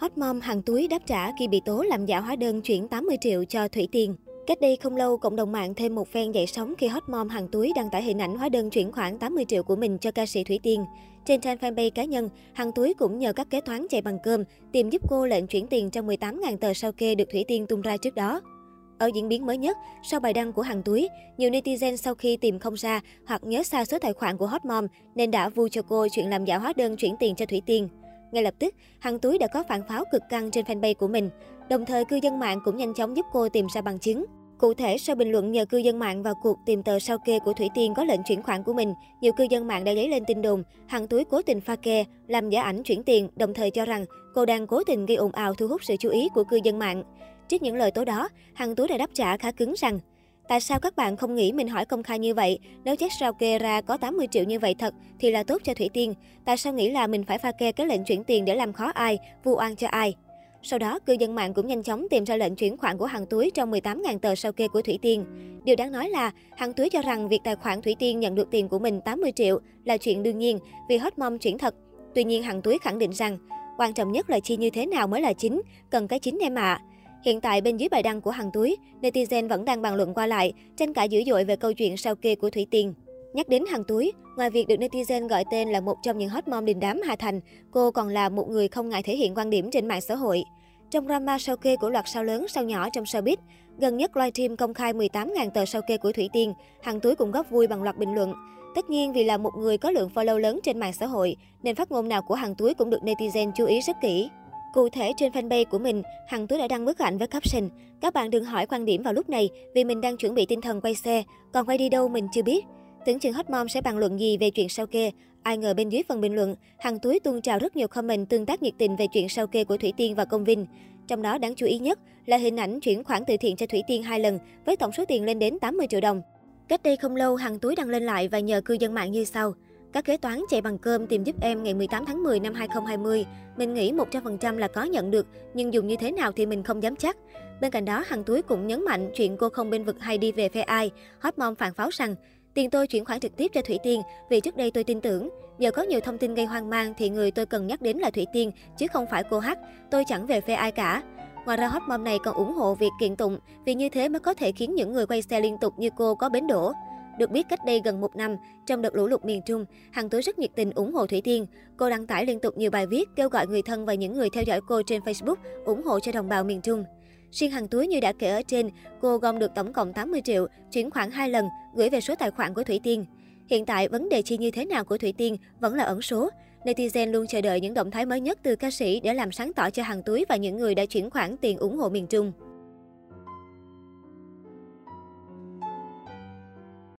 Hot mom hàng túi đáp trả khi bị tố làm giả hóa đơn chuyển 80 triệu cho Thủy Tiên. Cách đây không lâu, cộng đồng mạng thêm một phen dậy sóng khi hot mom hàng túi đăng tải hình ảnh hóa đơn chuyển khoản 80 triệu của mình cho ca sĩ Thủy Tiên. Trên trang fanpage cá nhân, hàng túi cũng nhờ các kế toán chạy bằng cơm tìm giúp cô lệnh chuyển tiền cho 18.000 tờ sao kê được Thủy Tiên tung ra trước đó. Ở diễn biến mới nhất, sau bài đăng của hàng túi, nhiều netizen sau khi tìm không ra hoặc nhớ xa số tài khoản của hot mom nên đã vu cho cô chuyện làm giả hóa đơn chuyển tiền cho Thủy Tiên. Ngay lập tức, Hằng Túi đã có phản pháo cực căng trên fanpage của mình. Đồng thời, cư dân mạng cũng nhanh chóng giúp cô tìm ra bằng chứng. Cụ thể, sau bình luận nhờ cư dân mạng vào cuộc tìm tờ sao kê của Thủy Tiên có lệnh chuyển khoản của mình, nhiều cư dân mạng đã dấy lên tin đồn Hằng Túi cố tình pha kê, làm giả ảnh chuyển tiền, đồng thời cho rằng cô đang cố tình gây ồn ào thu hút sự chú ý của cư dân mạng. Trước những lời tố đó, Hằng Túi đã đáp trả khá cứng rằng Tại sao các bạn không nghĩ mình hỏi công khai như vậy? Nếu check sao kê ra có 80 triệu như vậy thật thì là tốt cho Thủy Tiên. Tại sao nghĩ là mình phải pha kê cái lệnh chuyển tiền để làm khó ai, vu oan cho ai? Sau đó, cư dân mạng cũng nhanh chóng tìm ra lệnh chuyển khoản của hàng túi trong 18.000 tờ sao kê của Thủy Tiên. Điều đáng nói là, hàng túi cho rằng việc tài khoản Thủy Tiên nhận được tiền của mình 80 triệu là chuyện đương nhiên vì hết mong chuyển thật. Tuy nhiên, hàng túi khẳng định rằng, quan trọng nhất là chi như thế nào mới là chính, cần cái chính em ạ. À. Hiện tại bên dưới bài đăng của Hằng Túi, netizen vẫn đang bàn luận qua lại, tranh cãi dữ dội về câu chuyện sao kê của Thủy Tiên. Nhắc đến Hằng Túi, ngoài việc được netizen gọi tên là một trong những hot mom đình đám Hà Thành, cô còn là một người không ngại thể hiện quan điểm trên mạng xã hội. Trong drama sao kê của loạt sao lớn sao nhỏ trong showbiz, gần nhất livestream công khai 18.000 tờ sao kê của Thủy Tiên, Hằng Túi cũng góp vui bằng loạt bình luận. Tất nhiên vì là một người có lượng follow lớn trên mạng xã hội, nên phát ngôn nào của Hằng Túi cũng được netizen chú ý rất kỹ. Cụ thể trên fanpage của mình, Hằng Tú đã đăng bức ảnh với caption Các bạn đừng hỏi quan điểm vào lúc này vì mình đang chuẩn bị tinh thần quay xe, còn quay đi đâu mình chưa biết. Tưởng chừng Hot Mom sẽ bàn luận gì về chuyện sao kê. Ai ngờ bên dưới phần bình luận, Hằng Túi tuôn trào rất nhiều comment tương tác nhiệt tình về chuyện sao kê của Thủy Tiên và Công Vinh. Trong đó đáng chú ý nhất là hình ảnh chuyển khoản từ thiện cho Thủy Tiên hai lần với tổng số tiền lên đến 80 triệu đồng. Cách đây không lâu, Hằng Túi đăng lên lại và nhờ cư dân mạng như sau. Các kế toán chạy bằng cơm tìm giúp em ngày 18 tháng 10 năm 2020. Mình nghĩ 100% là có nhận được, nhưng dùng như thế nào thì mình không dám chắc. Bên cạnh đó, Hằng Túi cũng nhấn mạnh chuyện cô không bên vực hay đi về phe ai. Hot Mom phản pháo rằng, tiền tôi chuyển khoản trực tiếp cho Thủy Tiên vì trước đây tôi tin tưởng. Giờ có nhiều thông tin gây hoang mang thì người tôi cần nhắc đến là Thủy Tiên, chứ không phải cô H. Tôi chẳng về phe ai cả. Ngoài ra Hot Mom này còn ủng hộ việc kiện tụng vì như thế mới có thể khiến những người quay xe liên tục như cô có bến đổ. Được biết cách đây gần một năm, trong đợt lũ lụt miền Trung, Hằng Túi rất nhiệt tình ủng hộ Thủy Tiên. Cô đăng tải liên tục nhiều bài viết kêu gọi người thân và những người theo dõi cô trên Facebook ủng hộ cho đồng bào miền Trung. Riêng Hằng Túi như đã kể ở trên, cô gom được tổng cộng 80 triệu, chuyển khoản hai lần, gửi về số tài khoản của Thủy Tiên. Hiện tại, vấn đề chi như thế nào của Thủy Tiên vẫn là ẩn số. Netizen luôn chờ đợi những động thái mới nhất từ ca sĩ để làm sáng tỏ cho Hằng Túi và những người đã chuyển khoản tiền ủng hộ miền Trung.